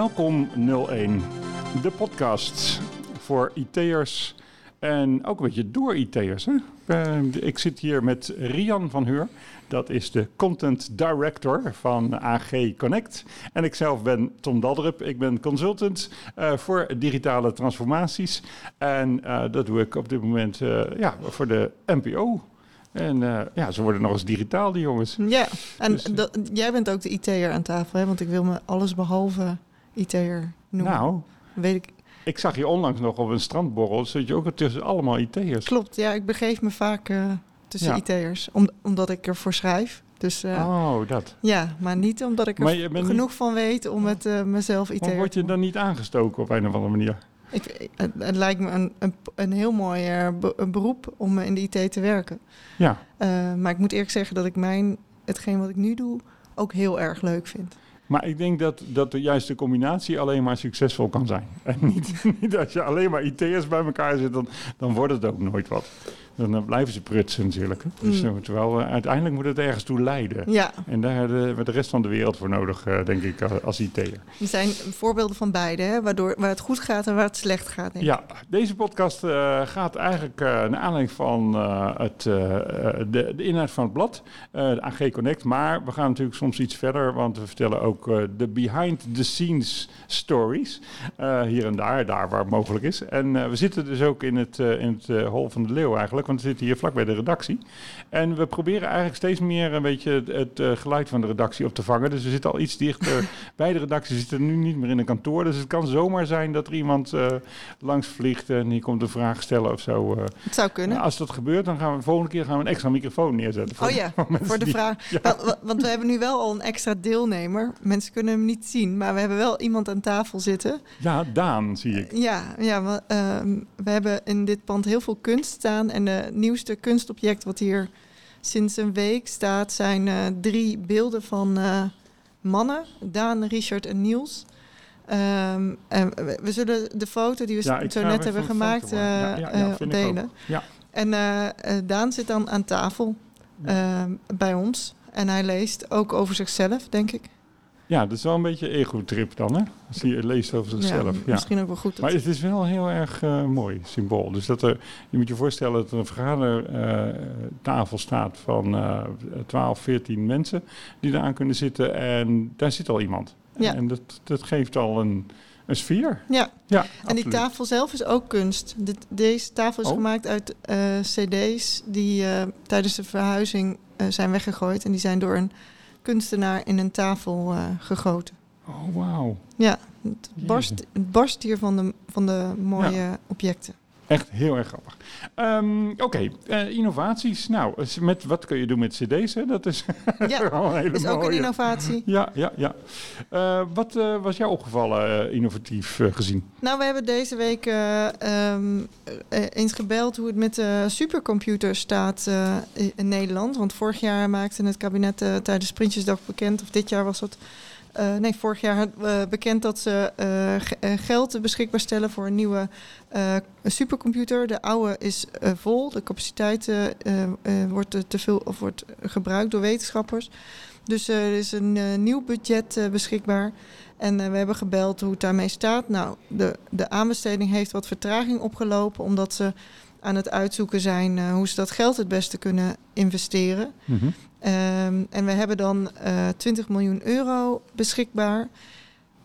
Welkom 01, de podcast voor IT'ers en ook een beetje door IT'ers. Uh, ik zit hier met Rian van Heur. Dat is de content director van AG Connect. En ik zelf ben Tom Dadderup. Ik ben consultant uh, voor digitale transformaties. En uh, dat doe ik op dit moment ja, voor de NPO. En uh, ja, ze worden nog eens digitaal, die jongens. Ja, en dus, jij bent ook de IT'er aan tafel, hè? Want ik wil me alles behalve IT'er noemen. Nou, weet ik. Ik zag je onlangs nog op een strandborrel. Zit je ook tussen allemaal IT'ers? Klopt, ja. Ik begeef me vaak uh, tussen ja. IT'ers. Om, omdat ik ervoor schrijf. Dus, uh, oh, dat. Ja, maar niet omdat ik er genoeg niet... van weet om het uh, mezelf IT'er Maar word je dan niet aangestoken op een of andere manier? Ik, het, het, lijkt me een, een, een heel mooi beroep om in de IT te werken. Ja. Uh, maar ik moet eerlijk zeggen dat ik mijn, hetgeen wat ik nu doe ook heel erg leuk vind. Maar ik denk dat, dat de juiste combinatie alleen maar succesvol kan zijn. En niet, niet als je alleen maar IT'ers bij elkaar zit, dan, dan wordt het ook nooit wat. Dan blijven ze prutsen natuurlijk. Dus, mm. Terwijl uh, uiteindelijk moet het ergens toe leiden. Ja. En daar hebben we de rest van de wereld voor nodig, uh, denk ik, als IT'er. Er zijn voorbeelden van beide, hè? Waardoor, waar het goed gaat en waar het slecht gaat. Denk ik. Ja, deze podcast uh, gaat eigenlijk naar aanleiding van het, de, de, inhoud van het blad, de AG Connect. Maar we gaan natuurlijk soms iets verder, want we vertellen ook de behind-the-scenes stories. hier en daar, daar waar het mogelijk is. En we zitten dus ook in het, in het hol van de leeuw eigenlijk want we zitten hier vlak bij de redactie. En we proberen eigenlijk steeds meer een beetje het, het uh, geluid van de redactie op te vangen. Dus we zitten al iets dichter bij de redactie. We zitten nu niet meer in een kantoor. Dus het kan zomaar zijn dat er iemand uh, langs vliegt en die komt een vraag stellen of zo. Uh. Het zou kunnen. als dat gebeurt, dan gaan we de volgende keer gaan we een extra microfoon neerzetten. Voor oh ja, voor de die, vraag. Ja. Want, want we hebben nu wel al een extra deelnemer. Mensen kunnen hem niet zien, maar we hebben wel iemand aan tafel zitten. Ja, Daan zie ik. Ja, ja we, we hebben in dit pand heel veel kunst staan. En de nieuwste kunstobject wat hier sinds een week staat, zijn uh, drie beelden van uh, mannen, Daan, Richard en Niels. Um, en we zullen de foto die we ja, zo net hebben gemaakt uh, ja, ja, delen. En Daan zit dan aan tafel bij ons en hij leest ook over zichzelf, denk ik. Ja, dat is wel een beetje ego-trip dan, hè? Als je leest over zichzelf. Ja, misschien ook wel goed. Maar het is wel heel erg uh, mooi symbool. Dus dat er, je moet je voorstellen dat er een vergadertafel uh, staat van uh, 12, 14 mensen die eraan kunnen zitten. En daar zit al iemand. Ja. En dat, dat geeft al een, een sfeer. Ja, ja en absoluut. die tafel zelf is ook kunst. De, deze tafel is oh. gemaakt uit uh, cd's die tijdens de verhuizing zijn weggegooid. En die zijn door een kunstenaar in een tafel uh, gegoten. Oh, wauw. Ja, het barst, het barst hier van de, van de mooie ja. objecten. Echt heel erg grappig. Um, Oké, okay. uh, innovaties. Nou, met, wat kun je doen met cd's? Hè? Dat is ja, een hele is mooie. ook een innovatie. Ja, ja, ja. Uh, wat uh, was jou opgevallen innovatief gezien? Nou, we hebben deze week um, eens gebeld hoe het met de supercomputer staat in Nederland. Want vorig jaar maakte het kabinet tijdens Prinsjesdag bekend, of dit jaar was dat... Uh, nee, vorig jaar uh, bekend dat ze uh, geld beschikbaar stellen voor een nieuwe supercomputer. De oude is vol, de capaciteit wordt te veel of wordt gebruikt door wetenschappers. Dus er is een nieuw budget beschikbaar. En we hebben gebeld hoe het daarmee staat. Nou, de, de aanbesteding heeft wat vertraging opgelopen, omdat ze aan het uitzoeken zijn hoe ze dat geld het beste kunnen investeren. Mm -hmm. Um, en we hebben dan uh, 20 miljoen euro beschikbaar.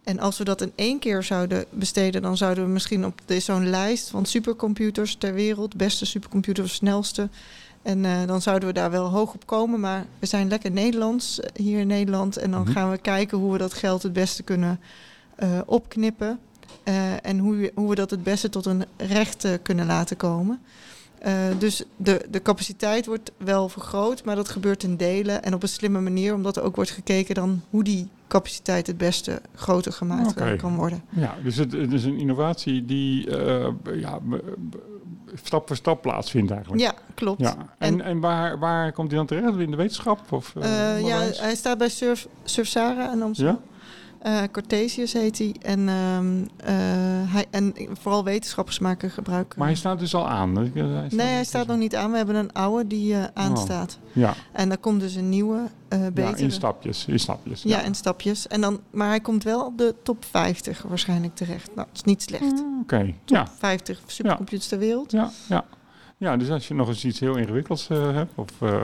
En als we dat in één keer zouden besteden, dan zouden we misschien op zo'n lijst van supercomputers ter wereld, beste supercomputer, snelste. En uh, dan zouden we daar wel hoog op komen. Maar we zijn lekker Nederlands hier in Nederland. En dan mm -hmm. gaan we kijken hoe we dat geld het beste kunnen opknippen. Uh, en hoe, hoe we dat het beste tot een recht kunnen laten komen. Uh, dus de, de capaciteit wordt wel vergroot, maar dat gebeurt in delen en op een slimme manier, omdat er ook wordt gekeken dan hoe die capaciteit het beste groter gemaakt okay. kan worden. Ja, dus het, het, is een innovatie die ja, stap voor stap plaatsvindt eigenlijk. Ja, klopt. Ja. En, en, en waar, waar komt hij dan terecht? In de wetenschap? Of, uh, ja, hij staat bij Surf, Surf Sara en Amsterdam. Ja? Uh, Cortesius heet hij. En, ehm, uh, hij, en vooral wetenschappers maken gebruik. Maar hij staat dus al aan? Hij staat nee, hij staat nog niet aan. We hebben een oude die uh, aanstaat. Oh, ja. En daar komt dus een nieuwe, betere. Ja, in stapjes. In stapjes ja. ja, in stapjes. En dan, maar hij komt wel op de top 50 waarschijnlijk terecht. Nou, dat is niet slecht. Mm, Oké, okay. ja. 50 supercomputers ter wereld. Ja, ja. Ja, dus als je nog eens iets heel ingewikkelds uh, hebt, of uh,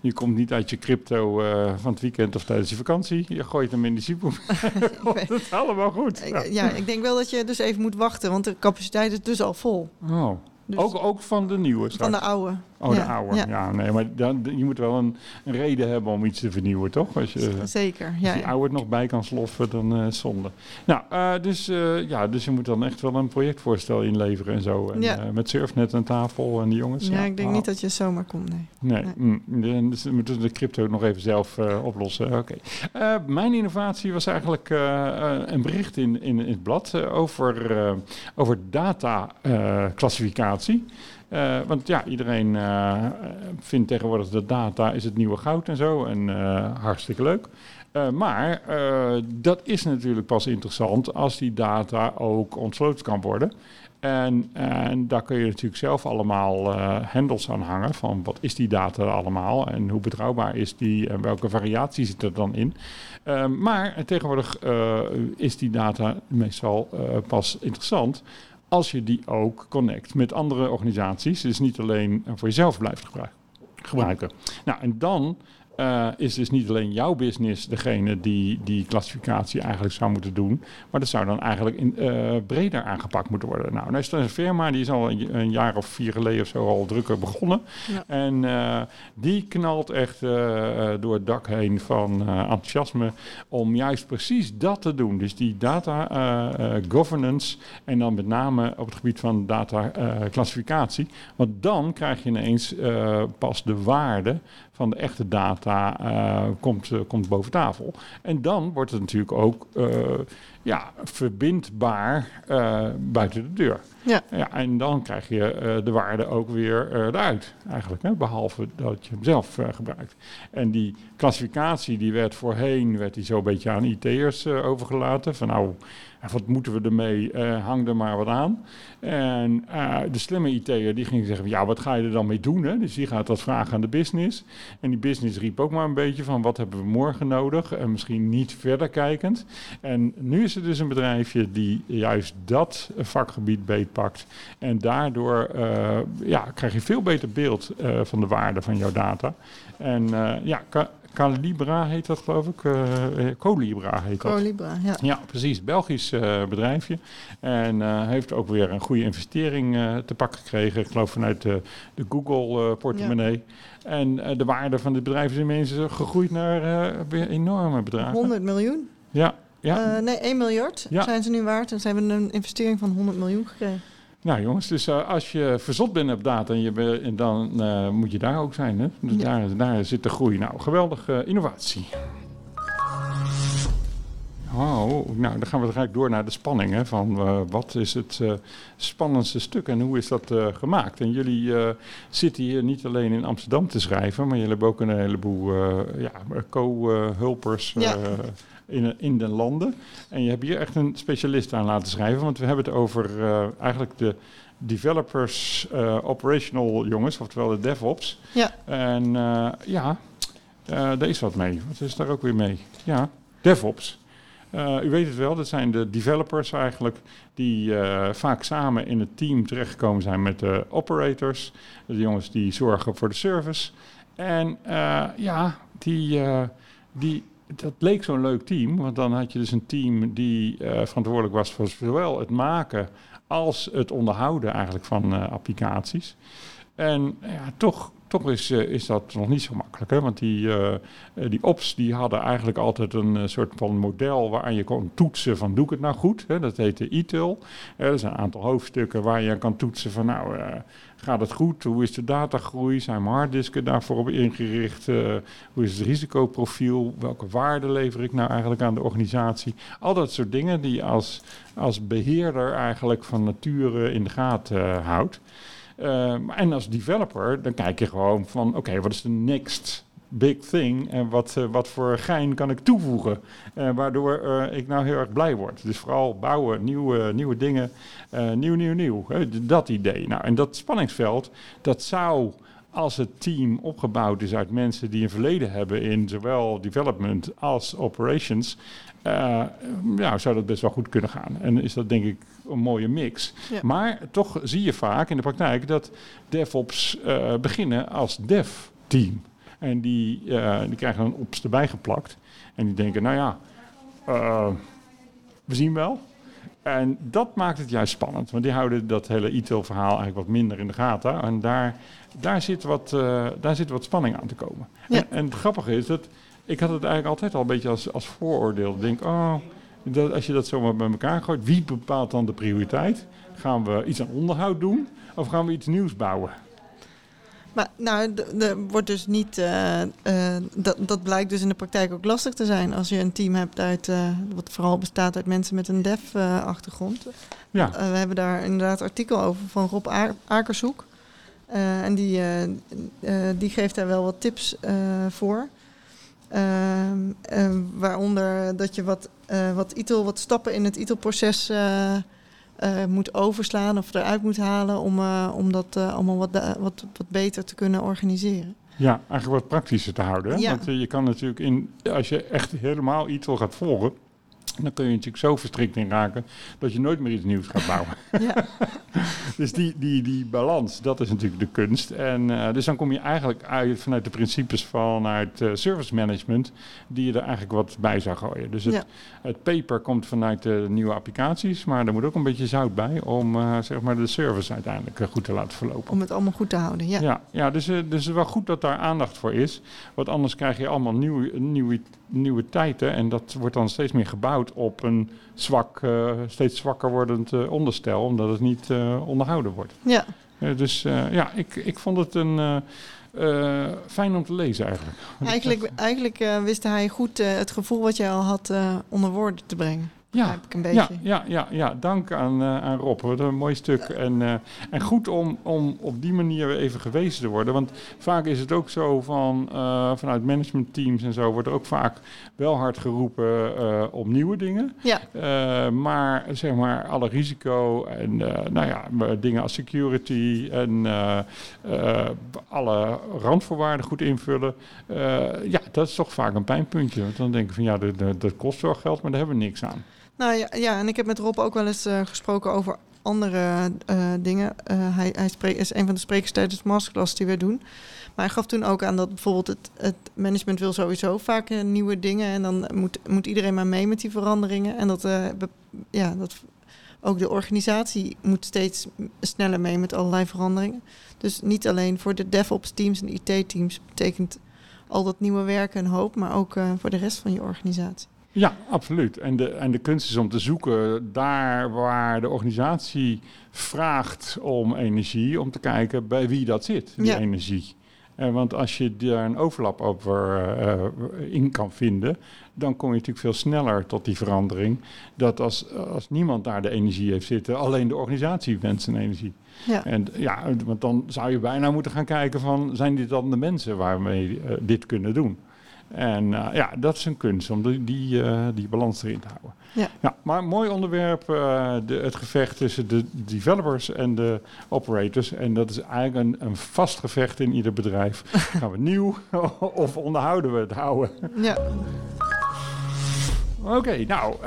je komt niet uit je crypto uh, van het weekend of tijdens je vakantie, je gooit hem in de super, komt het allemaal goed. Ja. ja, ik denk wel dat je dus even moet wachten, want de capaciteit is dus al vol. Oh. Dus ook, ook van de nieuwe straks. Van de oude. Oh, de oude. Ja. nee, maar dan, je moet wel een, een, reden hebben om iets te vernieuwen, toch? Als je, Zeker, ja. Als je oude nog bij kan sloffen, dan uh, zonde. Nou, uh, dus, uh, ja, dus je moet dan echt wel een projectvoorstel inleveren en zo. En, ja. met Surfnet aan tafel en die jongens. Ja, ik denk niet dat je zomaar komt, nee. Nee, nee. Mm, dus we moeten de crypto nog even zelf oplossen. Oké. Okay. mijn innovatie was eigenlijk een bericht in, in, in het blad over, over data-classificatie. Uh, want ja, iedereen uh, vindt tegenwoordig dat data is het nieuwe goud en zo. En hartstikke leuk. maar dat is natuurlijk pas interessant als die data ook ontsloten kan worden. En, en daar kun je natuurlijk zelf allemaal handles aan hangen van wat is die data allemaal en hoe betrouwbaar is die en welke variatie zit er dan in. maar tegenwoordig is die data meestal pas interessant als je die ook connect met andere organisaties. Dus niet alleen voor jezelf blijft gebruiken. Nou, en dan uh, is dus niet alleen jouw business degene die die klassificatie eigenlijk zou moeten doen, maar dat zou dan eigenlijk in, uh, breder aangepakt moeten worden. Nou, dan is er een firma die is al een, een, jaar of vier geleden of zo al drukker begonnen. Ja. En uh, die knalt echt door het dak heen van enthousiasme om juist precies dat te doen. Dus die data governance en dan met name op het gebied van data klassificatie. Want dan krijg je ineens pas de waarde van de echte data uh, komt, uh, komt boven tafel. En dan wordt het natuurlijk ook uh, ja, verbindbaar buiten de deur. Ja. ja. En dan krijg je de waarde ook weer eruit, eigenlijk. Hè? Behalve dat je hem zelf gebruikt. En die klassificatie die werd voorheen werd die zo een beetje aan IT'ers overgelaten. Van nou wat moeten we ermee? Uh, hang er maar wat aan. En uh, de slimme IT'er die ging zeggen, ja, wat ga je er dan mee doen? Hè? Dus die gaat dat vragen aan de business. En die business riep ook maar een beetje van, wat hebben we morgen nodig? En misschien niet verder kijkend. En nu is er dus een bedrijfje die juist dat vakgebied beetpakt. En daardoor uh, ja, krijg je veel beter beeld van de waarde van jouw data. En ja, Calibra heet dat, geloof ik. Uh, Colibra heet dat. Colibra, ja. Ja, precies. Belgisch uh, bedrijfje. En uh, heeft ook weer een goede investering te pakken gekregen. Ik geloof vanuit de, de Google-portemonnee. Ja. En de waarde van dit bedrijf is ineens gegroeid naar weer enorme bedragen. 100 miljoen? Ja. ja. nee, 1 miljard ja. zijn ze nu waard. En ze hebben een investering van 100 miljoen gekregen. Nou jongens, dus uh, als je verzot bent op data, en je en dan uh, moet je daar ook zijn. Hè? Dus ja. daar, daar zit de groei. Nou, geweldige uh, innovatie. Oh, nou, dan gaan we gelijk door naar de spanning. Hè, van wat is het spannendste stuk en hoe is dat gemaakt? En jullie zitten hier niet alleen in Amsterdam te schrijven, maar jullie hebben ook een heleboel ja, co-hulpers. Ja in, in de landen. En je hebt hier echt een specialist aan laten schrijven, want we hebben het over uh, eigenlijk de developers uh, operational jongens, oftewel de DevOps. Ja. En uh, ja, daar is wat mee. Wat is daar ook weer mee? Ja, DevOps. u weet het wel, dat zijn de developers eigenlijk die vaak samen in het team terechtgekomen zijn met de operators. De jongens die zorgen voor de service. En ja, die, die dat leek zo'n leuk team, want dan had je dus een team die uh, verantwoordelijk was voor zowel het maken als het onderhouden eigenlijk van uh, applicaties. En ja, toch, toch is, uh, is dat nog niet zo makkelijk. Hè? Want die, die ops die hadden eigenlijk altijd een soort van model waaraan je kon toetsen van doe ik het nou goed. Hè? Dat heette e-till. er zijn een aantal hoofdstukken waar je kan toetsen van nou Gaat het goed? Hoe is de datagroei? Zijn mijn harddisken daarvoor op ingericht? Uh, hoe is het risicoprofiel? Welke waarde lever ik nou eigenlijk aan de organisatie? Al dat soort dingen die als, als beheerder eigenlijk van nature in de gaten uh, houdt. Uh, en als developer, dan kijk je gewoon van, oké, wat is de next big thing en wat, uh, wat voor gein kan ik toevoegen, uh, waardoor ik nou heel erg blij word. Dus vooral bouwen, nieuwe, nieuwe dingen, nieuw, nieuw, nieuw. dat idee. Nou, en dat spanningsveld, dat zou als het team opgebouwd is uit mensen die een verleden hebben in zowel development als operations, uh, ja, zou dat best wel goed kunnen gaan. En is dat denk ik een mooie mix. Ja. Maar toch zie je vaak in de praktijk dat DevOps uh, beginnen als dev-team. En die, uh, die krijgen een ops erbij geplakt. En die denken, nou ja, we zien wel. En dat maakt het juist spannend. Want die houden dat hele ITIL-verhaal eigenlijk wat minder in de gaten. En daar, daar, zit, wat, daar zit wat spanning aan te komen. Ja. En, en het grappige is dat ik had het eigenlijk altijd al een beetje als, als vooroordeel. Ik denk, oh, dat, als je dat zomaar bij elkaar gooit, wie bepaalt dan de prioriteit? Gaan we iets aan onderhoud doen of gaan we iets nieuws bouwen? Maar nou, er wordt dus niet. Uh, uh, dat, dat blijkt dus in de praktijk ook lastig te zijn als je een team hebt uit. Uh, wat vooral bestaat uit mensen met een dev-achtergrond. ja. we hebben daar inderdaad artikel over van Rob Akershoek. en die, die geeft daar wel wat tips voor. Waaronder dat je wat, wat, ITIL, wat stappen in het ITIL-proces uh, moet overslaan of eruit moet halen om, om dat allemaal wat, wat, wat beter te kunnen organiseren. Ja, eigenlijk wat praktischer te houden. Ja. Want je kan natuurlijk in, als je echt helemaal ITIL gaat volgen, dan kun je natuurlijk zo verstrikt in raken dat je nooit meer iets nieuws gaat bouwen. Ja. dus die, die, die balans, dat is natuurlijk de kunst. En uh, dus dan kom je eigenlijk uit vanuit de principes vanuit uh, service management, die je er eigenlijk wat bij zou gooien. Dus het, het paper komt vanuit de nieuwe applicaties, maar er moet ook een beetje zout bij om uh, zeg maar de service uiteindelijk goed te laten verlopen. Om het allemaal goed te houden, ja. Ja, ja dus, dus het is wel goed dat daar aandacht voor is. Want anders krijg je allemaal nieuwe, nieuwe, nieuwe tijden en dat wordt dan steeds meer gebouwd op een zwak, uh, steeds zwakker wordend uh, onderstel, omdat het niet uh, onderhouden wordt. Ja. dus ja, ik, ik vond het een. fijn om te lezen eigenlijk. Eigenlijk, eigenlijk wist hij goed het gevoel wat jij al had onder woorden te brengen. Ja, ja, ja, ja, ja, dank aan, uh, aan Rob. Wat een mooi stuk. En, uh, en goed om, om op die manier even gewezen te worden. Want vaak is het ook zo van uh, vanuit managementteams en zo wordt er ook vaak wel hard geroepen om nieuwe dingen. Ja. maar zeg maar alle risico en nou ja, dingen als security en alle randvoorwaarden goed invullen. ja, dat is toch vaak een pijnpuntje. Want dan denk ik van ja, dat, dat kost wel geld, maar daar hebben we niks aan. Nou ja, ja, en ik heb met Rob ook wel eens uh, gesproken over andere uh, dingen. Uh, hij, hij is een van de sprekers tijdens de masterclass die we doen. Maar hij gaf toen ook aan dat bijvoorbeeld het, het management wil sowieso vaak nieuwe dingen. En dan moet, moet iedereen maar mee met die veranderingen. En dat, ja, dat ook de organisatie moet steeds sneller mee met allerlei veranderingen. Dus niet alleen voor de DevOps teams en IT teams betekent al dat nieuwe werken een hoop, maar ook voor de rest van je organisatie. Ja, absoluut. En de, en de kunst is om te zoeken daar waar de organisatie vraagt om energie, om te kijken bij wie dat zit, die energie. Uh, want als je daar een overlap over uh, in kan vinden, dan kom je natuurlijk veel sneller tot die verandering. Dat als, als niemand daar de energie heeft zitten, alleen de organisatie wenst een energie. Ja. En ja, want dan zou je bijna moeten gaan kijken van, zijn dit dan de mensen waarmee uh, dit kunnen doen? En uh, ja, dat is een kunst om die, die, uh, die balans erin te houden. Ja. ja maar een mooi onderwerp, uh, de, het gevecht tussen de developers en de operators. En dat is eigenlijk een, een vast gevecht in ieder bedrijf. Gaan we nieuw of onderhouden we het houden? Ja. Oké, nou, uh,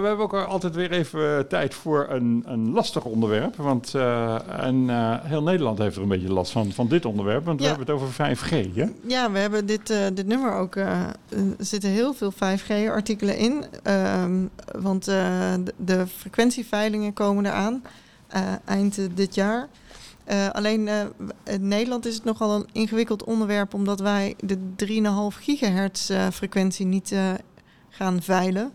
we hebben ook altijd weer even tijd voor een, een lastig onderwerp. Want uh, en, uh, heel Nederland heeft er een beetje last van, van dit onderwerp. Want ja. we hebben het over 5G, hè? Ja, we hebben dit, dit nummer ook... er zitten heel veel 5G-artikelen in. Ehm, want de, de, frequentieveilingen komen eraan eind dit jaar. alleen in Nederland is het nogal een ingewikkeld onderwerp... omdat wij de 3,5 gigahertz frequentie niet gaan veilen.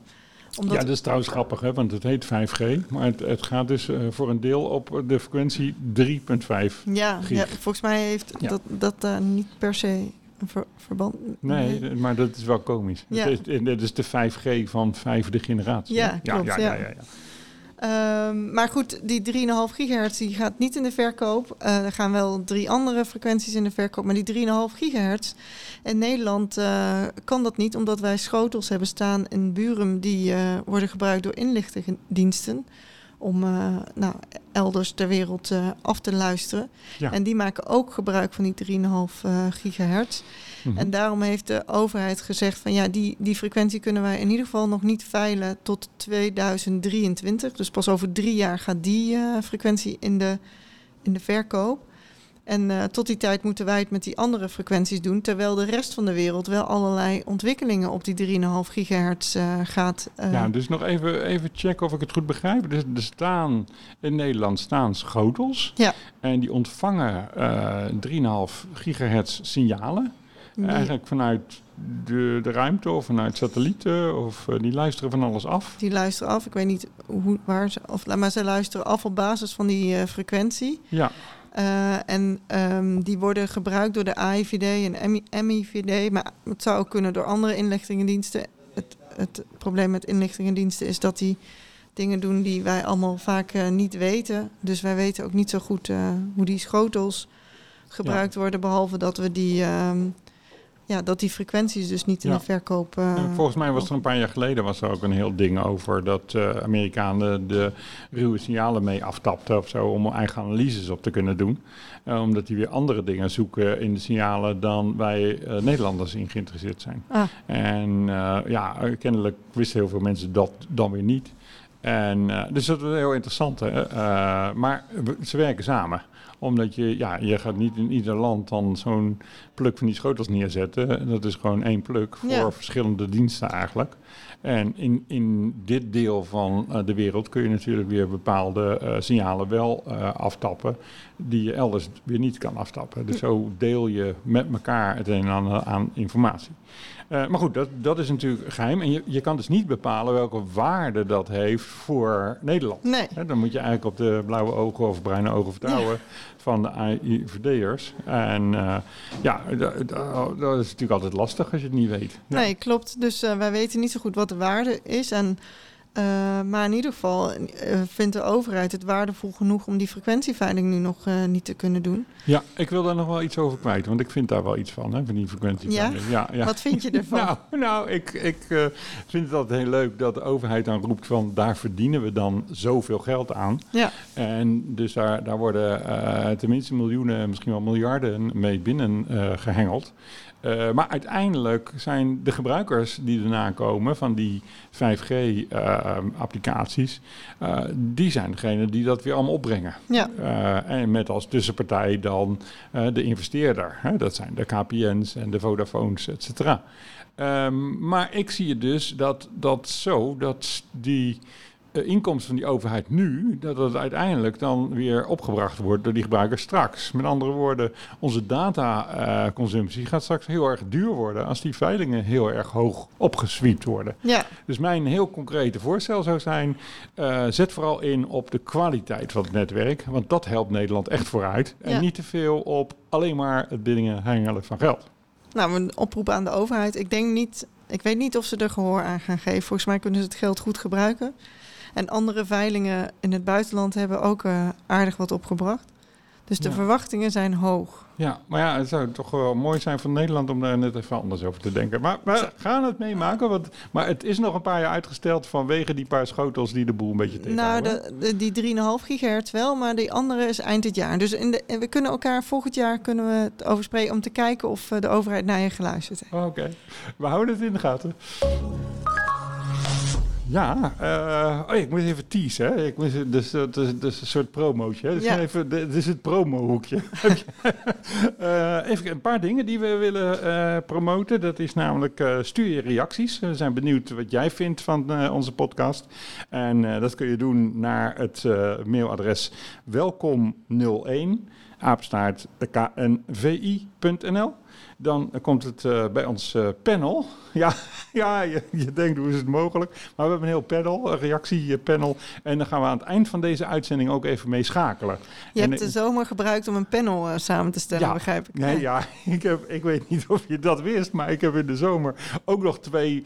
Omdat... Ja, dat is trouwens grappig, hè, want het heet 5G. Maar het, het gaat dus uh, voor een deel op de frequentie 3,5 ja, ja, volgens mij heeft ja. dat, dat uh, niet per se een ver, verband. Nee, nee, maar dat is wel komisch. Ja. Het is, het is de 5G van vijfde generatie. Ja, klopt, ja, ja, ja, ja. Ehm, maar goed, die 3,5 gigahertz die gaat niet in de verkoop. Eh, er gaan wel drie andere frequenties in de verkoop, maar die 3,5 gigahertz. In Nederland eh, kan dat niet, omdat wij schotels hebben staan in Buren die eh, worden gebruikt door inlichtingendiensten om eh, nou, elders ter wereld eh, af te luisteren. Ja. En die maken ook gebruik van die 3,5 eh, gigahertz. Mhm. En daarom heeft de overheid gezegd van ja, die, die frequentie kunnen wij in ieder geval nog niet veilen tot 2023. Dus pas over drie jaar gaat die frequentie in de, in de verkoop. En eh, tot die tijd moeten wij het met die andere frequenties doen, terwijl de rest van de wereld wel allerlei ontwikkelingen op die 3,5 gigahertz eh, gaat. eh, Ja, dus nog even, even checken of ik het goed begrijp. Dus er staan in Nederland staan schotels. Ja. En die ontvangen eh 3,5 gigahertz signalen. Eigenlijk vanuit de, de ruimte of vanuit satellieten. Of die luisteren van alles af. Die luisteren af. Ik weet niet hoe, waar ze, of, maar ze luisteren af op basis van die frequentie. Ja, en ehm, die worden gebruikt door de AIVD en MI MIVD. Maar het zou ook kunnen door andere inlichtingendiensten. Het, het probleem met inlichtingendiensten is dat die dingen doen die wij allemaal vaak eh, niet weten. Dus wij weten ook niet zo goed eh, hoe die schotels gebruikt worden. Behalve dat we die, ehm, ja, dat die frequenties dus niet in Ja. de verkoop. eh, En volgens mij was er een paar jaar geleden was er ook een heel ding over dat eh, Amerikanen de ruwe signalen mee aftapten of zo om eigen analyses op te kunnen doen. Eh, omdat die weer andere dingen zoeken in de signalen dan wij Nederlanders in geïnteresseerd zijn. Ah, En ja, kennelijk wisten heel veel mensen dat dan weer niet. En, dus dat was heel interessant. Hè? Maar ze werken samen. Omdat je, ja, je gaat niet in ieder land dan zo'n pluk van die schotels neerzetten. Dat is gewoon één pluk voor Ja. verschillende diensten eigenlijk. En in, in dit deel van eh, de wereld kun je natuurlijk weer bepaalde eh, signalen wel eh, aftappen. Die je elders weer niet kan aftappen. Dus zo deel je met elkaar het een en ander aan informatie. Eh, maar goed, dat, dat is natuurlijk geheim. En je, je kan dus niet bepalen welke waarde dat heeft voor Nederland. nee. Dan moet je eigenlijk op de blauwe ogen of bruine ogen vertrouwen van de AIVD'ers. En eh, ja, dat, dat- dat is natuurlijk altijd lastig als je het niet weet. Ja. Nee, klopt. Dus eh, wij weten niet zo goed wat de waarde is. En, eh, maar in ieder geval eh, vindt de overheid het waardevol genoeg om die frequentieveiling nu nog eh, niet te kunnen doen. Ja, ik wil daar nog wel iets over kwijt, want ik vind daar wel iets van, hè, van die frequentie. Ja? ja, ja. Wat vind je ervan? Nou, nou ik, ik vind het altijd heel leuk dat de overheid dan roept van daar verdienen we dan zoveel geld aan. Ja, En dus daar, daar worden tenminste miljoenen, misschien wel miljarden mee binnen eh, gehengeld. Eh, maar uiteindelijk zijn de gebruikers die erna komen van die 5G-applicaties, eh, die zijn degene die dat weer allemaal opbrengen. ja, Eh, en met als tussenpartij dan eh, de investeerder. Hè? Dat zijn de KPN's en de Vodafones, et cetera. Ehm, maar ik zie het dus dat, dat zo, dat die eh, inkomsten van die overheid nu, dat het uiteindelijk dan weer opgebracht wordt door die gebruikers straks. Met andere woorden, onze dataconsumptie gaat straks heel erg duur worden als die veilingen heel erg hoog opgeswiept worden. ja, Dus mijn heel concrete voorstel zou zijn: eh, zet vooral in op de kwaliteit van het netwerk, want dat helpt Nederland echt vooruit. En Ja. niet te veel op alleen maar het binnen hengelen van geld. nou een oproep aan de overheid. Ik denk niet, ik weet niet of ze er gehoor aan gaan geven. Volgens mij kunnen ze het geld goed gebruiken. En andere veilingen in het buitenland hebben ook eh, aardig wat opgebracht. Dus de Ja. verwachtingen zijn hoog. Ja, maar ja, het zou toch wel mooi zijn voor Nederland om daar net even anders over te denken. Maar we gaan het meemaken, want, maar het is nog een paar jaar uitgesteld vanwege die paar schotels die de boel een beetje Nou, tegenhouden. de, de, die 3,5 gigahertz wel, maar die andere is eind dit jaar. Dus in de, we kunnen elkaar volgend jaar kunnen we het over spreken om te kijken of eh, de overheid naar je geluisterd heeft. Oké, we houden het in de gaten. Ja, eh, oh, ja, ik moet even teasen. Hè? Ik moet, dus, dat is, dat is een soort promootje. Hè? Dus Ja. even, dit is het promohoekje. Eh even een paar dingen die we willen eh, promoten. Dat is namelijk eh, stuur je reacties. We zijn benieuwd wat jij vindt van eh, onze podcast. En eh, dat kun je doen naar het eh, mailadres welkom01 apenstaart knvi.nl. Dan komt het uh, bij ons uh, panel. Ja, ja je, je, denkt hoe is het mogelijk. Maar we hebben een heel panel, een reactiepanel. En dan gaan we aan het eind van deze uitzending ook even mee schakelen. Je en, hebt de zomer gebruikt om een panel uh, samen te stellen, ja, begrijp ik. Nee, ja, ik, heb, ik weet niet of je dat wist, maar ik heb in de zomer ook nog twee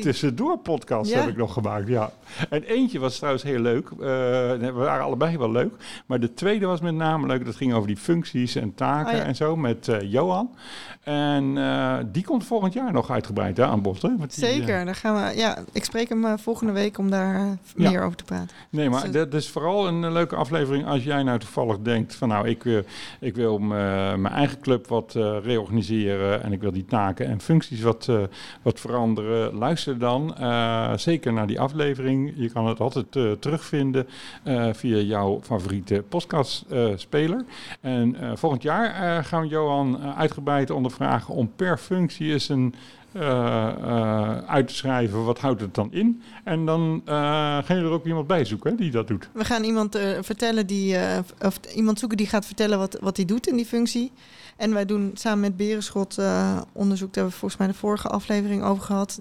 tussendoor podcasts ja. heb ik nog gemaakt. Ja. En eentje was trouwens heel leuk. we waren allebei wel leuk. Maar de tweede was met name leuk. Dat ging over die functies en taken Oh, ja. en zo met Johan. En uh, die komt volgend jaar nog uitgebreid hè, aan bod. Hè? Want die, Zeker, uh, dan gaan we. Ja, ik spreek hem uh, volgende week om daar meer over te praten. Nee, maar dus, dat is vooral een leuke aflevering als jij nou toevallig denkt van nou, ik, ik wil mijn eigen club wat reorganiseren en ik wil die taken en functies wat, wat veranderen. Luister dan zeker naar die aflevering. Je kan het altijd terugvinden via jouw favoriete podcastspeler. en volgend jaar gaan we Johan uitgebreid ondervragen om per functie eens een uh, uh, uit te schrijven. Wat houdt het dan in? En dan uh, gaan jullie er ook iemand bij zoeken hè, die dat doet. We gaan iemand vertellen die, of iemand zoeken die gaat vertellen wat, wat hij doet in die functie. En wij doen samen met Berenschot onderzoek, daar hebben we volgens mij de vorige aflevering over gehad,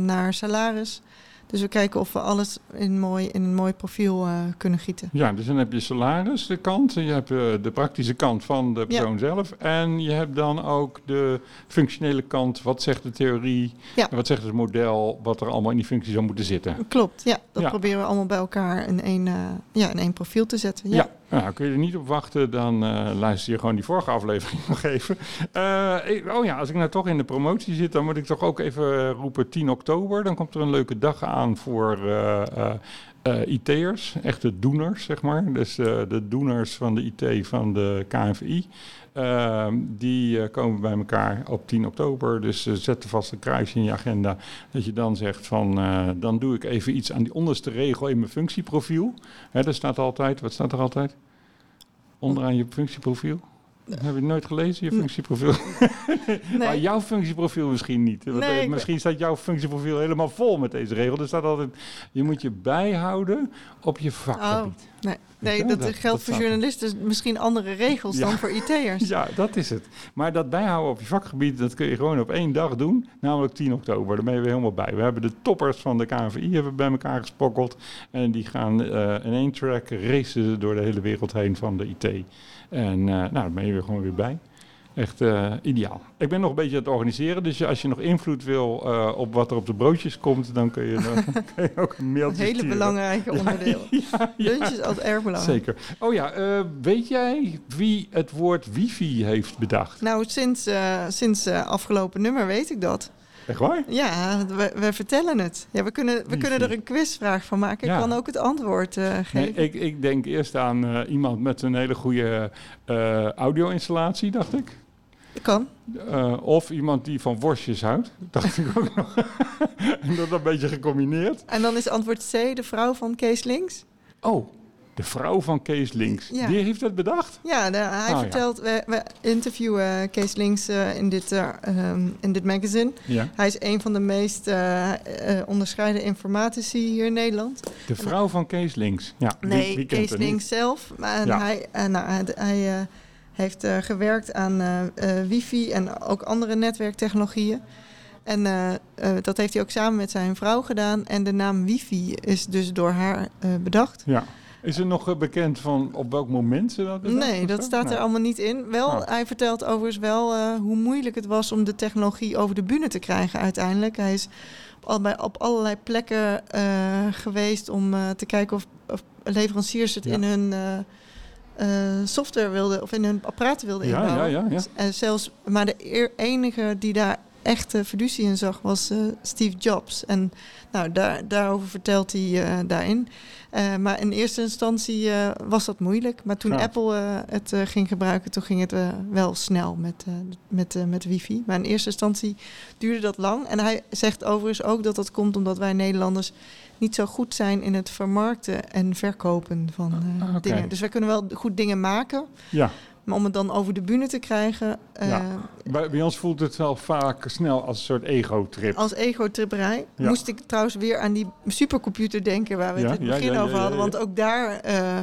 naar salaris. Dus we kijken of we alles in, mooi, in een mooi profiel uh, kunnen gieten. Ja, dus dan heb je salaris, de kant. Je hebt uh, de praktische kant van de persoon ja. zelf. En je hebt dan ook de functionele kant. Wat zegt de theorie? Ja. Wat zegt het model? Wat er allemaal in die functie zou moeten zitten? Klopt, ja. Dat ja. proberen we allemaal bij elkaar in één, uh, ja, in één profiel te zetten. Ja. Nou, kun je er niet op wachten, dan uh, luister je gewoon die vorige aflevering nog even. Uh, oh ja, als ik nou toch in de promotie zit, dan moet ik toch ook even roepen 10 oktober. Dan komt er een leuke dag aan voor uh, IT'ers, echte doeners, zeg maar. Dus de doeners van de IT van de KNVI. Uh, die uh, komen bij elkaar op 10 oktober. Dus uh, zet vast een kruisje in je agenda. Dat je dan zegt van, eh, dan doe ik even iets aan die onderste regel in mijn functieprofiel. Hè, staat altijd, wat staat er altijd? Onderaan je functieprofiel. Heb je nooit gelezen, je functieprofiel? nee. Maar jouw functieprofiel misschien niet. Want Nee, ik- misschien staat jouw functieprofiel helemaal vol met deze regel. Er staat altijd, je moet je bijhouden op je vakgebied. Nee, nee Ja, dat, dat- geldt dat voor staat journalisten misschien andere regels Ja. dan voor IT'ers. Ja, dat is het. Maar dat bijhouden op je vakgebied, dat kun je gewoon op één dag doen. Namelijk 10 oktober. Daar ben je weer helemaal bij. We hebben de toppers van de KNVI hebben bij elkaar gesprokkeld. En die gaan eh, in één track racen door de hele wereld heen van de IT. En eh, nou, daar ben je weer gewoon weer bij. Echt eh, ideaal. Ik ben nog een beetje aan het organiseren. Dus als je nog invloed wil eh, op wat er op de broodjes komt, dan kun je, dan kun je ook een Een mailtje hele sturen. belangrijke onderdeel. Ja, ja. Lunch is altijd erg belangrijk. Zeker. Oh ja, weet jij wie het woord wifi heeft bedacht? Nou, sinds, sinds afgelopen nummer weet ik dat. Echt waar? Ja, we, we vertellen het. Ja, we kunnen, we kunnen er een quizvraag van maken. Ja. Ik kan ook het antwoord eh, Nee, geven. ik, ik denk eerst aan eh, iemand met een hele goede eh, audio-installatie, dacht ik. Kan. Eh, of iemand die van worstjes houdt, dacht ik ook nog. en dat een beetje gecombineerd. En dan is antwoord C, de vrouw van Kees Links. Oh, de vrouw van Kees Links. Ja. Die heeft het bedacht? Ja, de- hij Oh, ja. vertelt, we, we interviewen Kees Links eh, in, dit, eh, ehm, in dit magazine. Ja. Hij is een van de meest eh, eh, onderscheiden informatici hier in Nederland. De vrouw van Kees Links. Ja, Nee, kent Kees? Links zelf. Maar hij, nou, hij, heeft gewerkt aan wifi en ook andere netwerktechnologieën. En dat heeft hij ook samen met zijn vrouw gedaan. En de naam wifi is dus door haar bedacht. Ja. Is er nog eh, bekend van op welk moment ze dat Nee, dat staat er Nee. allemaal niet in. Wel, Oh. hij vertelt overigens wel eh, hoe moeilijk het was om de technologie over de bühne te krijgen uiteindelijk. Hij is al bij, op allerlei plekken eh, geweest om te kijken of, of leveranciers het Ja. in hun software wilden of in hun apparaten wilden Ja, inbouwen. ja, ja, ja. En zelfs, maar de enige die daar echte fiducie in zag was eh, Steve Jobs. En nou, daar, daarover vertelt hij eh, daarin. Eh, maar in eerste instantie was dat moeilijk. Maar toen Ja. Apple het ging gebruiken, toen ging het wel snel met, met, met wifi. Maar in eerste instantie duurde dat lang. En hij zegt overigens ook dat dat komt omdat wij Nederlanders niet zo goed zijn in het vermarkten en verkopen van Ah, dingen. Dus wij kunnen wel goed dingen maken. Ja. Maar om het dan over de bühne te krijgen, eh, Ja. Bij, bij ons voelt het wel vaak snel als een soort ego-trip. als ego-tripperij, Ja. moest ik trouwens weer aan die supercomputer denken waar we Ja, het in het begin over hadden. Want ook daar eh,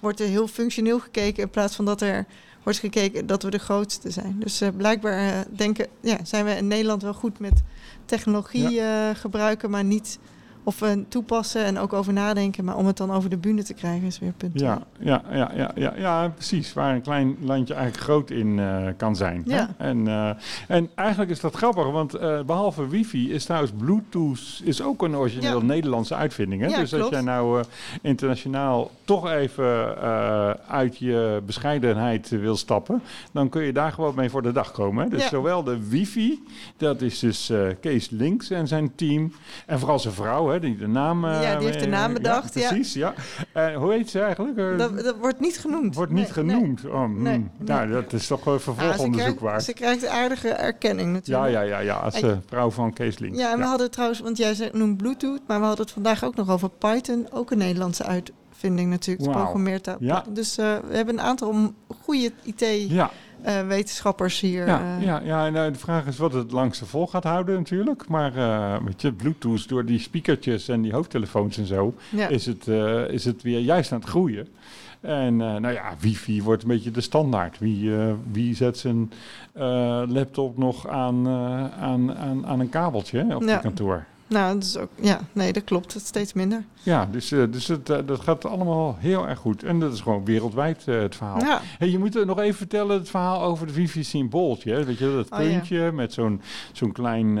wordt er heel functioneel gekeken in plaats van dat er wordt gekeken dat we de grootste zijn. Dus uh, blijkbaar denken, ja, zijn we in Nederland wel goed met technologie gebruiken, maar niet of we toepassen en ook over nadenken. Maar om het dan over de bühne te krijgen is weer punt. Ja, ja, ja, ja, ja, ja, precies. Waar een klein landje eigenlijk groot in uh, kan zijn. Ja. En, uh, en eigenlijk is dat grappig, want behalve wifi is trouwens Bluetooth is ook een origineel Ja. Nederlandse uitvinding. Hè? Ja, dus als klopt. jij nou internationaal toch even uit je bescheidenheid wil stappen, dan kun je daar gewoon mee voor de dag komen. Hè? Dus Ja. zowel de wifi, dat is dus Kees Links en zijn team, en vooral zijn vrouw, hè, die de naam... Ja, die heeft de naam bedacht, ja. precies, ja. Eh, hoe heet ze eigenlijk? Eh, Dat, dat wordt niet genoemd. wordt niet Nee, nee. genoemd. Oh. Nee, Nou, dat is toch Ah, vervolgonderzoek krijgt, waard. ze krijgt aardige erkenning Ja, natuurlijk. ja, ja, ja. Als En- de vrouw van Kees Links. Ja, en we hadden trouwens, want jij noemt Bluetooth, maar we hadden het vandaag ook nog over Python. Ook een Nederlandse uitvinding natuurlijk, geprogrammeerd. Ja. Dus eh, we hebben een aantal goede Ja, IT-wetenschappers hier. ja, eh. ja, ja. En, eh, de vraag is wat het langste vol gaat houden natuurlijk. Maar eh met je Bluetooth, door die speakertjes en die hoofdtelefoons en zo, is, het, eh, is het weer juist aan het groeien. En eh, nou ja, wifi wordt een beetje de standaard. Wie, eh, wie zet zijn eh, laptop nog aan, eh, aan, aan, aan een kabeltje op je kantoor? Nou, dat is ook, ja, nee, dat klopt. Het steeds minder. Ja, dus, eh, dus het, eh, dat gaat allemaal heel erg goed. En dat is gewoon wereldwijd eh, het verhaal. Ja, Hey, je moet er nog even vertellen het verhaal over de wifi-symbooltje. Weet je, dat Oh, ja. puntje met zo'n zo'n klein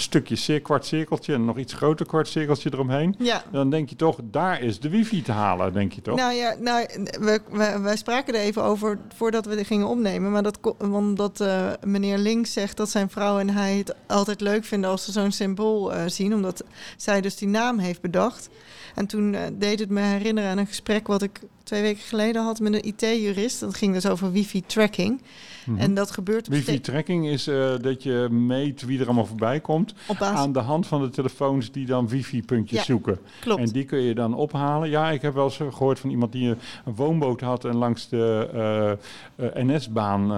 stukje cir- kwart cirkeltje en nog iets groter kwart cirkeltje eromheen. ja. Dan denk je toch, daar is de wifi te halen, denk je toch? Nou ja, nou, we, we- wij spraken er even over voordat we dit gingen opnemen. Maar dat omdat eh, meneer Links zegt dat zijn vrouw en hij het altijd leuk vinden als ze zo'n symbool zien. Omdat zij dus die naam heeft bedacht. En toen eh, deed het me herinneren aan een gesprek wat ik twee weken geleden had met een IT-jurist. Dat ging dus over wifi-tracking. Mhm. En dat gebeurt Wifi-tracking is eh, dat je meet wie er allemaal voorbij komt. basis... Aan de hand van de telefoons die dan wifi-puntjes Ja, zoeken. Klopt. En die kun je dan ophalen. Ja, ik heb wel eens gehoord van iemand die een, woonboot had en langs de eh, eh, NS-baan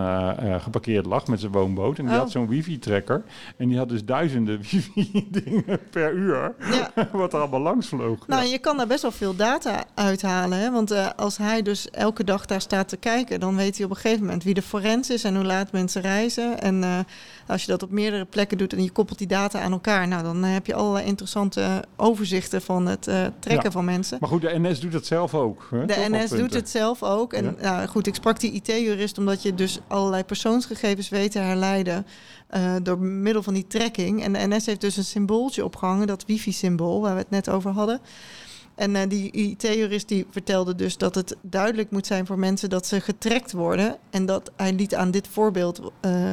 geparkeerd lag met zijn woonboot. En die Oh. had zo'n wifi-tracker. En die had dus duizenden wifi-dingen per uur, Ja. wat er allemaal langs vloog. Nou, Ja. je kan daar best wel veel data uithalen. Hè? Want als hij dus elke dag daar staat te kijken, dan weet hij op een gegeven moment wie de forens is en hoe laat mensen reizen. En eh, als je dat op meerdere plekken doet en je koppelt die data aan elkaar, nou, dan heb je allerlei interessante overzichten van het eh, trekken Ja. van mensen. Maar goed, de NS doet dat zelf ook. Hè, De NS doet het zelf ook. En Ja. nou, goed, ik sprak die IT-jurist omdat je dus allerlei persoonsgegevens weet te herleiden eh, door middel van die tracking. En de NS heeft dus een symbooltje opgehangen, dat wifi-symbool waar we het net over hadden. En eh, die IT-jurist die vertelde dus dat het duidelijk moet zijn voor mensen dat ze getrackt worden. En dat hij liet aan dit voorbeeld eh,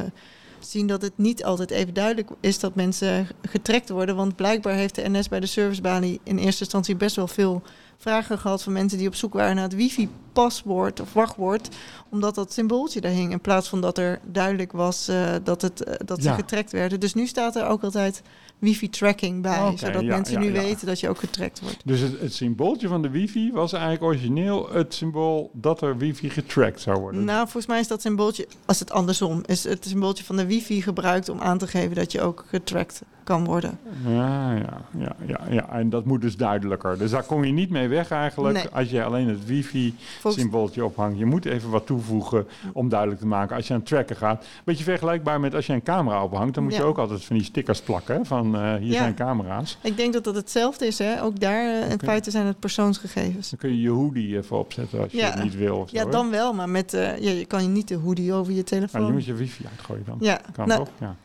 zien dat het niet altijd even duidelijk is dat mensen getrackt worden. Want blijkbaar heeft de NS bij de servicebalie in eerste instantie best wel veel vragen gehad van mensen die op zoek waren naar het wifi-paswoord of wachtwoord. Omdat dat symbooltje daar hing. In plaats van dat er duidelijk was eh, dat, het, eh, dat ze Ja. getrackt werden. Dus nu staat er ook altijd wifi-tracking bij. Zodat ja, mensen ja, nu weten dat je ook getrackt wordt. Dus het, het symbooltje van de wifi was eigenlijk origineel het symbool dat er wifi getracked zou worden. Nou, volgens mij is dat symbooltje, als het andersom is, het symbooltje van de wifi gebruikt om aan te geven dat je ook getrackt kan worden. Ja, ja, ja, ja, ja. En dat moet dus duidelijker. Dus daar kom je niet mee weg eigenlijk Nee. als je alleen het wifi-symbooltje ophangt. Je moet even wat toevoegen om duidelijk te maken als je aan het tracken gaat. Beetje vergelijkbaar met als je een camera ophangt, dan moet je ook altijd van die stickers plakken hè, van eh, hier Ja. zijn camera's. ik denk dat dat hetzelfde is. Hè? Ook daar, eh, in feite zijn het persoonsgegevens. Dan kun je je hoodie even opzetten als je Ja. het niet wil. Of zo, Ja, dan wel, maar met, ja, je kan je niet de hoodie over je Nou, telefoon. je moet je wifi uitgooien dan. ja, Kan nou, toch? Ja.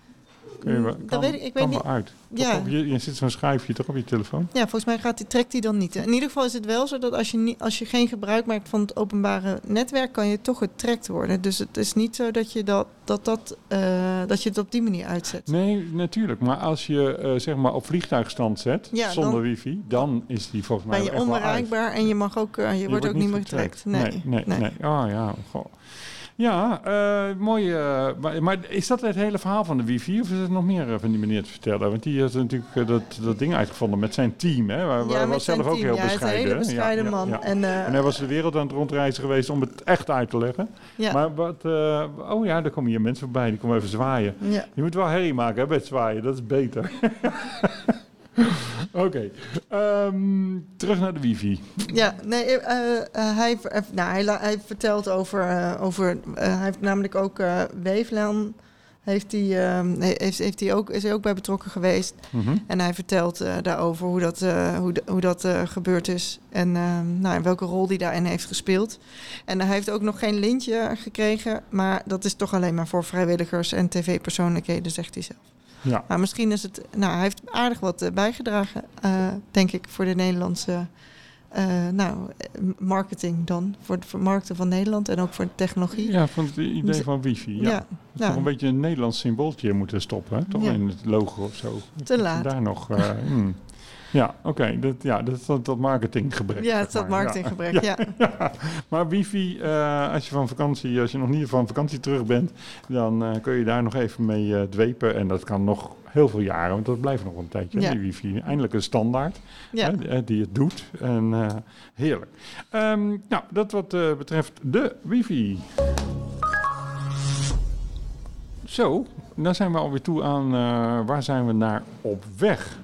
Kun je Mm, kan, weet ik- weet wel uit. Ja. op je, je zit zo'n schuifje toch op je telefoon? ja, volgens mij gaat die, trekt die dan niet. In ieder geval is het wel zo dat als je, niet, als je geen gebruik maakt van het openbare netwerk, kan je toch getrackt worden. Dus het is niet zo dat je, dat, dat, dat, eh, dat je het op die manier uitzet. Nee, natuurlijk. Maar als je eh, zeg maar op vliegtuigstand zet, Ja, zonder dan- wifi, dan is die volgens mij Ben je onbereikbaar en je, mag ook, eh, je, wordt ook niet meer getrackt. Nee, Nee, nee, nee. Oh ja, goh. Ja, eh mooi. eh, maar, maar is dat het hele verhaal van de wifi? Of is er nog meer eh, van die meneer te vertellen? Want die heeft natuurlijk dat, dat ding uitgevonden met zijn team. Hè? Waar, waar Ja, was zelf ook team. heel ja, het is een bescheiden. hele bescheiden ja, man. En, En hij was de wereld aan het rondreizen geweest om het echt uit te leggen. ja, Maar wat, oh ja, er komen hier mensen voorbij, die komen even zwaaien. ja. Je moet wel herrie maken hè, bij het zwaaien, dat is beter. Oké, ehm, terug naar de wifi. Ja, nee, eh, eh, hij, eh, nou, hij, vertelt over, over hij heeft namelijk ook Weeflan, heeft hij, ehm, he- heeft, heeft hij ook, is hij ook bij betrokken geweest. Mhm. En hij vertelt daarover hoe dat, hoe, hoe dat gebeurd is en ehm, nou, en welke rol hij daarin heeft gespeeld. En hij heeft ook nog geen lintje gekregen, maar dat is toch alleen maar voor vrijwilligers en tv-persoonlijkheden, zegt hij zelf. Ja, Maar misschien is het, nou, hij heeft aardig wat eh, bijgedragen, eh, denk ik, voor de Nederlandse eh, nou, marketing dan. Voor het vermarkten van Nederland en ook voor de technologie. ja van het idee van wifi. Ja. ja, ja. Toch een beetje een Nederlands symbooltje moeten stoppen, hè? toch Ja. in het logo of zo. Te laat. Daar nog. hmm. Ja, oké. Dat, ja, dat is dat, dat marketinggebrek. Ja, het is dat maar. Marketinggebrek, ja. Ja, maar wifi, eh, als je van vakantie, als je nog niet van vakantie terug bent, dan eh, kun je daar nog even mee eh, dwepen. En dat kan nog heel veel jaren, want dat blijft nog een tijdje, Ja. die wifi. Eindelijk een standaard ja. hè, die- het doet. En heerlijk. Ehm, nou, dat wat betreft de wifi. Zo, dan zijn we alweer toe aan waar zijn we naar op weg.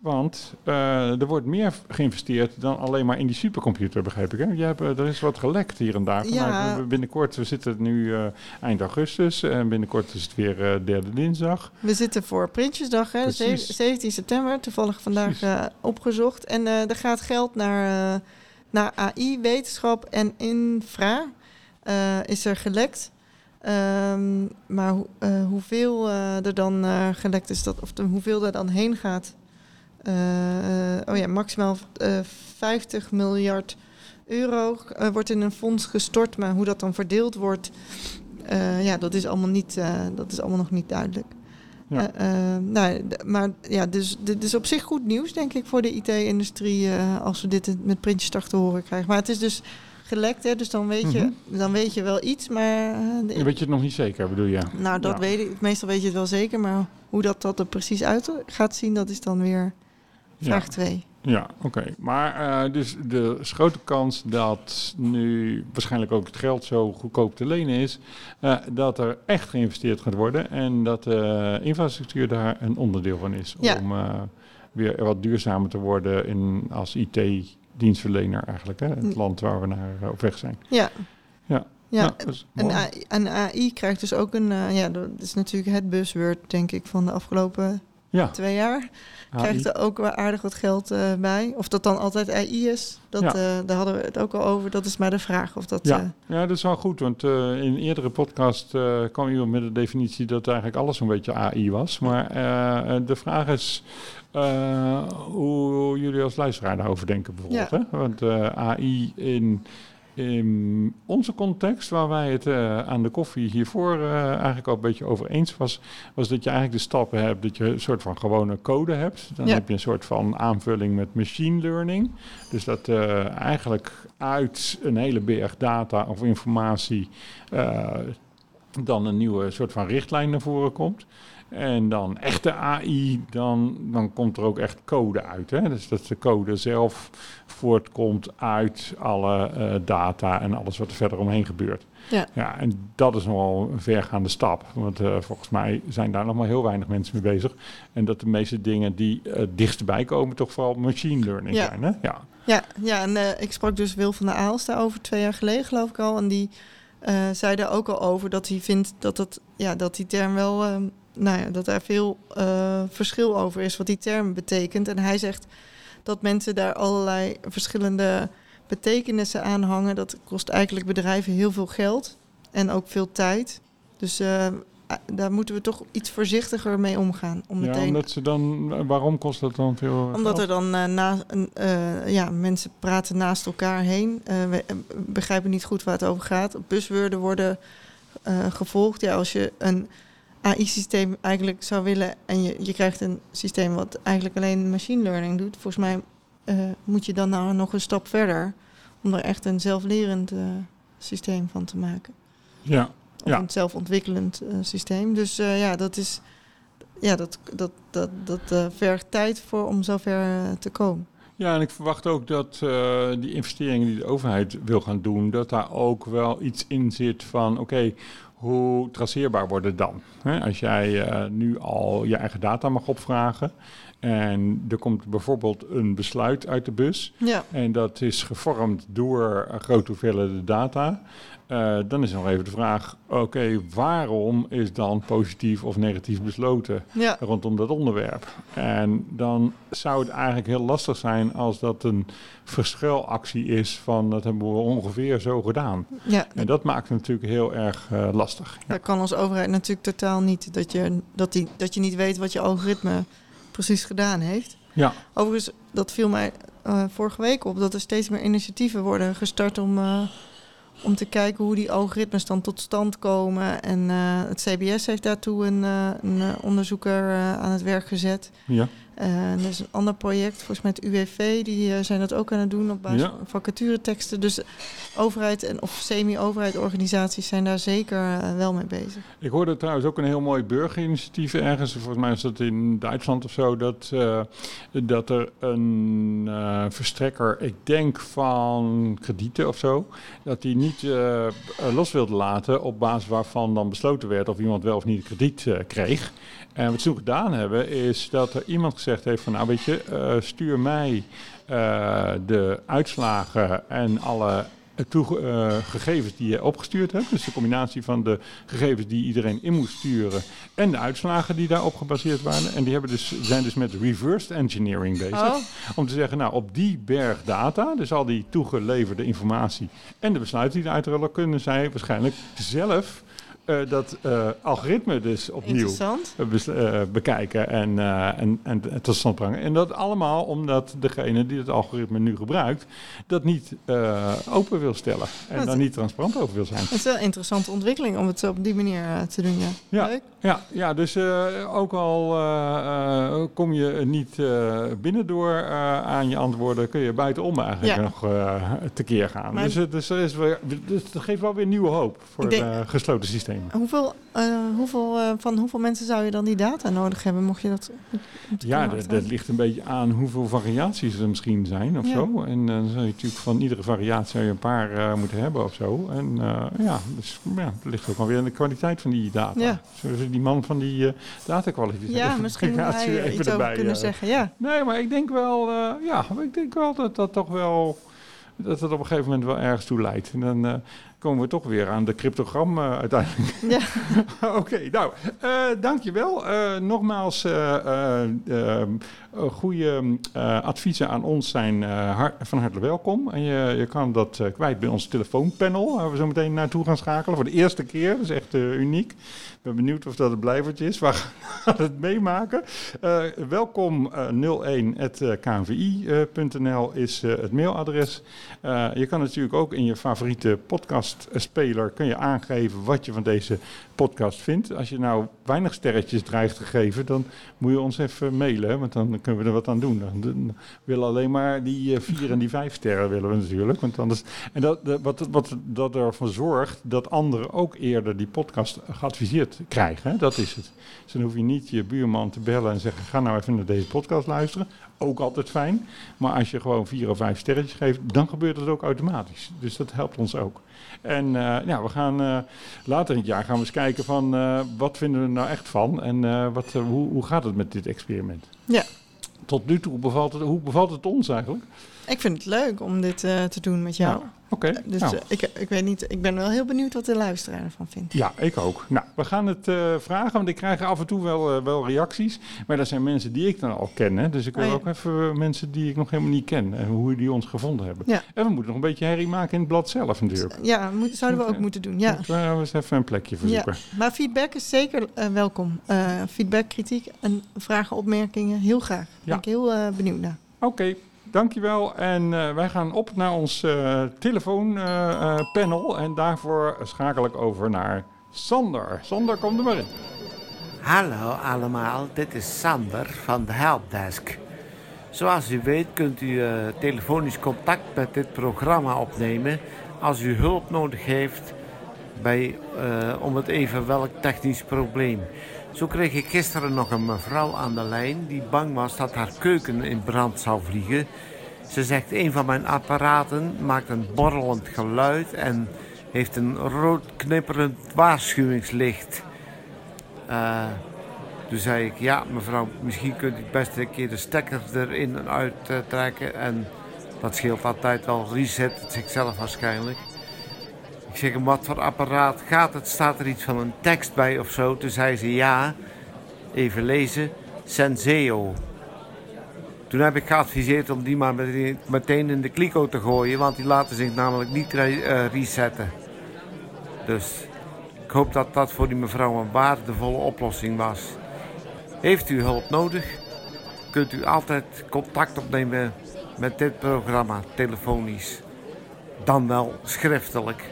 Want eh, er wordt meer geïnvesteerd dan alleen maar in die supercomputer, begrijp ik. Hè? Je hebt, eh, er is wat gelekt hier en daar. Ja. Binnenkort, we zitten nu eh, eind augustus en binnenkort is het weer derde dinsdag. We zitten voor Prinsjesdag, hè, Precies. zeven- 17 september, toevallig vandaag opgezocht. En er gaat geld naar, naar AI, wetenschap en infra. is er gelekt. Ehm, maar hoe- hoeveel er dan gelekt is, dat, of de, hoeveel er dan heen gaat. Eh, eh, oh ja, maximaal eh 50 miljard euro eh, wordt in een fonds gestort. Maar hoe dat dan verdeeld wordt, eh, ja, dat is allemaal, niet, eh, dat is allemaal nog niet duidelijk. Ja. Eh, eh, nou, maar ja, dus dit is op zich goed nieuws, denk ik, voor de IT-industrie. eh, als we dit met Prinsjesdag te horen krijgen. Maar het is dus gelekt, hè, dus dan weet, je, dan weet je wel iets. Maar eh, de- Weet je het nog niet zeker, bedoel je? nou, dat Ja. weet ik. Meestal weet je het wel zeker. Maar hoe dat, dat er precies uit gaat zien, dat is dan weer vraag 2. Ja, oké. Maar eh, dus de is grote kans dat nu waarschijnlijk ook het geld zo goedkoop te lenen is, eh, dat er echt geïnvesteerd gaat worden en dat de infrastructuur daar een onderdeel van is Ja. om eh, weer wat duurzamer te worden in, als IT-dienstverlener eigenlijk, hè? het land waar we naar op weg zijn. Ja. Ja. Ja, Nou, En. AI, en AI krijgt dus ook een... ja, dat is natuurlijk het buzzword, denk ik, van de afgelopen ja, twee jaar. AI. Krijgt er ook wel aardig wat geld eh, bij. Of dat dan altijd AI is, dat, Ja. eh, daar hadden we het ook al over. Dat is maar de vraag of dat... Ja. eh, Ja, dat is wel goed, want eh, in een eerdere podcast eh, kwam iemand met de definitie dat eigenlijk alles een beetje AI was. Maar de vraag is eh, hoe jullie als luisteraar daarover denken bijvoorbeeld. Ja. Hè? Want eh, AI in, in onze context, waar wij het eh, aan de koffie hiervoor eh, eigenlijk al een beetje over eens was, was dat je eigenlijk de stappen hebt dat je een soort van gewone code hebt. Dan Ja. heb je een soort van aanvulling met machine learning. Dus dat eh, eigenlijk uit een hele berg data of informatie dan een nieuwe soort van richtlijn naar voren komt. En dan echte AI, dan, dan komt er ook echt code uit. Hè? Dus dat de code zelf voortkomt uit alle eh, data en alles wat er verder omheen gebeurt. Ja. ja, en dat is nogal een vergaande stap. Want eh, volgens mij zijn daar nog maar heel weinig mensen mee bezig. En dat de meeste dingen die uh, dichtstbij komen, toch vooral machine learning Ja. zijn. Hè? Ja. Ja, ja en ik sprak dus Wil van der Aals daarover twee jaar geleden, geloof ik al. En die eh, zei daar ook al over dat hij vindt dat, dat, ja, dat die term wel... eh, nou ja, dat er veel eh, verschil over is wat die term betekent. En hij zegt dat mensen daar allerlei verschillende betekenissen aan hangen. Dat kost eigenlijk bedrijven heel veel geld en ook veel tijd. Dus uh, daar moeten we toch iets voorzichtiger mee omgaan. Om ja, meteen... omdat ze dan, waarom kost dat dan veel? Omdat er dan uh, na, uh, ja, mensen praten naast elkaar heen, uh, we begrijpen niet goed waar het over gaat. Buswoorden worden gevolgd. Ja, als je een AI-systeem eigenlijk zou willen en je, je krijgt een systeem wat eigenlijk alleen machine learning doet, volgens mij moet je dan nou nog een stap verder om er echt een zelflerend systeem van te maken. Ja. Of een zelfontwikkelend uh, systeem. Dus ja, dat is. Ja, dat, dat, dat, dat vergt tijd voor om zover te komen. Ja, en ik verwacht ook dat uh, die investeringen die de overheid wil gaan doen, dat daar ook wel iets in zit van oké, okay, hoe traceerbaar wordt het dan? He, als jij nu al je eigen data mag opvragen En er komt bijvoorbeeld een besluit uit de bus. Ja. En dat is gevormd door een grote hoeveelheid data. Uh, dan is nog even de vraag: oké, waarom is dan positief of negatief besloten ja. rondom dat onderwerp? En dan zou het eigenlijk heel lastig zijn als dat een verschilactie is van dat hebben we ongeveer zo gedaan. Ja. En dat maakt het natuurlijk heel erg uh, lastig. Dat kan als overheid natuurlijk totaal niet, dat je, dat die, dat je niet weet wat je algoritme precies gedaan heeft. Ja. Overigens, dat viel mij uh, vorige week op, dat er steeds meer initiatieven worden gestart om om te kijken hoe die algoritmes dan tot stand komen. En uh, het CBS heeft daartoe een, uh, een onderzoeker uh, aan het werk gezet. Ja. Er is een ander project, volgens mij het UWV, die zijn dat ook aan het doen op basis Ja. van vacatureteksten. Dus overheid en of semi-overheid organisaties zijn daar zeker wel mee bezig. Ik hoorde trouwens ook een heel mooi burgerinitiatief ergens. Volgens mij is dat in Duitsland of zo. Dat, dat er een verstrekker, ik denk van kredieten of zo, dat die niet los wilde laten op basis waarvan dan besloten werd of iemand wel of niet krediet kreeg. En wat ze toen gedaan hebben, is dat er iemand gezegd heeft van nou weet je, stuur mij de uitslagen en alle toe, uh, gegevens die je opgestuurd hebt. Dus de combinatie van de gegevens die iedereen in moest sturen en de uitslagen die daarop gebaseerd waren. En die hebben dus, zijn dus met reverse engineering bezig. Oh. Om te zeggen, nou op die berg data, dus al die toegeleverde informatie en de besluiten die eruit rollen, kunnen zij waarschijnlijk zelf dat uh, algoritme dus opnieuw uh, bekijken en, en, en, tot stand brengen. En dat allemaal omdat degene die het algoritme nu gebruikt, dat niet open wil stellen. En daar niet transparant over wil zijn. Dat is wel een interessante ontwikkeling om het op die manier te doen, ja. Ja, Leuk. Ja, ja dus ook al kom je niet binnendoor aan je antwoorden, kun je buitenom eigenlijk Ja. nog tekeer gaan. Maar- Dus, dus, er is weer, dus het geeft wel weer nieuwe hoop voor het gesloten systeem. Hoeveel, eh, hoeveel, eh, van hoeveel mensen zou je dan die data nodig hebben, mocht je dat... Ja, kunnen dat, dat ligt een beetje aan hoeveel variaties er misschien zijn of Ja. zo. En eh, dan zou je natuurlijk van iedere variatie zou je een paar moeten hebben of zo. En ja, dus ja, het ligt ook wel weer aan de kwaliteit van die data. Ja. Zullen we die man van die datakwaliteit Ja, misschien hij even iets over erbij, kunnen eh, zeggen, ja. Nee, maar ik denk wel, ja, ik denk wel dat dat toch wel, dat het op een gegeven moment wel ergens toe leidt. En dan komen we toch weer aan de cryptogram eh, uiteindelijk. Ja. Oké, nou, eh dankjewel. Eh nogmaals, goede adviezen aan ons zijn har- van harte welkom. En je, je kan dat kwijt bij ons telefoonpanel, waar we zo meteen naartoe gaan schakelen. Voor de eerste keer, dat is echt uniek. Ben benieuwd of dat het blijvertje is. We gaan het meemaken. Eh, welkom 01.knvi.nl is het mailadres. Je kan natuurlijk ook in je favoriete podcastspeler kun je aangeven wat je van deze podcast vindt. Als je nou weinig sterretjes dreigt te geven, dan moet je ons even mailen, want dan kunnen we er wat aan doen. Dan willen alleen maar die vier en die vijf sterren willen we natuurlijk. Want anders, en dat, wat, wat dat ervoor zorgt dat anderen ook eerder die podcast geadviseerd krijgen. Hè, dat is het. Dus dan hoef je niet je buurman te bellen en zeggen: ga nou even naar deze podcast luisteren. Ook altijd fijn. Maar als je gewoon vier of vijf sterretjes geeft, dan gebeurt het ook automatisch. Dus dat helpt ons ook. En eh, ja, we gaan eh, later in het jaar gaan we eens kijken van eh, wat vinden we er nou echt van en wat, hoe, hoe gaat het met dit experiment? Ja. Tot nu toe bevalt het, hoe bevalt het ons eigenlijk? Ik vind het leuk om dit te doen met jou. Ja, Oké. Dus nou. eh, ik, ik weet niet, ik ben wel heel benieuwd wat de luisteraar ervan vindt. Ja, ik ook. Nou, we gaan het eh, vragen, want ik krijg af en toe wel, eh, wel reacties. Maar dat zijn mensen die ik dan al ken. Hè? Dus ik wil Oh ja. ook even eh, mensen die ik nog helemaal niet ken. En hoe die ons gevonden hebben. Ja. En we moeten nog een beetje herrie maken in het blad zelf natuurlijk. Ja, moet, zouden we ook moeten doen. Ja. Moeten we eens even een plekje ja. verzoeken. Maar feedback is zeker eh, welkom. Eh, feedback, kritiek en vragen, opmerkingen, heel graag. Ja. ben ik heel eh, benieuwd naar. Oké, dankjewel. En eh, wij gaan op naar ons eh telefoonpanel. en daarvoor schakel ik over naar Sander. Sander, kom er maar in. Hallo allemaal, dit is Sander van de Helpdesk. Zoals u weet kunt u eh, telefonisch contact met dit programma opnemen als u hulp nodig heeft bij, eh, om het even welk technisch probleem. Zo kreeg ik gisteren nog een mevrouw aan de lijn die bang was dat haar keuken in brand zou vliegen. Ze zegt een van mijn apparaten maakt een borrelend geluid en heeft een rood knipperend waarschuwingslicht. Eh, Toen zei ik, ja mevrouw, misschien kunt u best een keer de stekker erin en uit uh, trekken. En dat scheelt altijd wel, reset het zichzelf waarschijnlijk. Ik zeg hem, wat voor apparaat gaat het? Staat er iets van een tekst bij of zo? Toen zei ze ja. Even lezen. Senseo. Toen heb ik geadviseerd om die maar meteen in de kliko te gooien, want die laten zich namelijk niet uh, resetten. Dus ik hoop dat dat voor die mevrouw een waardevolle oplossing was. Heeft u hulp nodig? Kunt u altijd contact opnemen met dit programma telefonisch. Dan wel schriftelijk,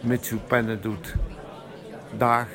mits u pennen doet. Dag.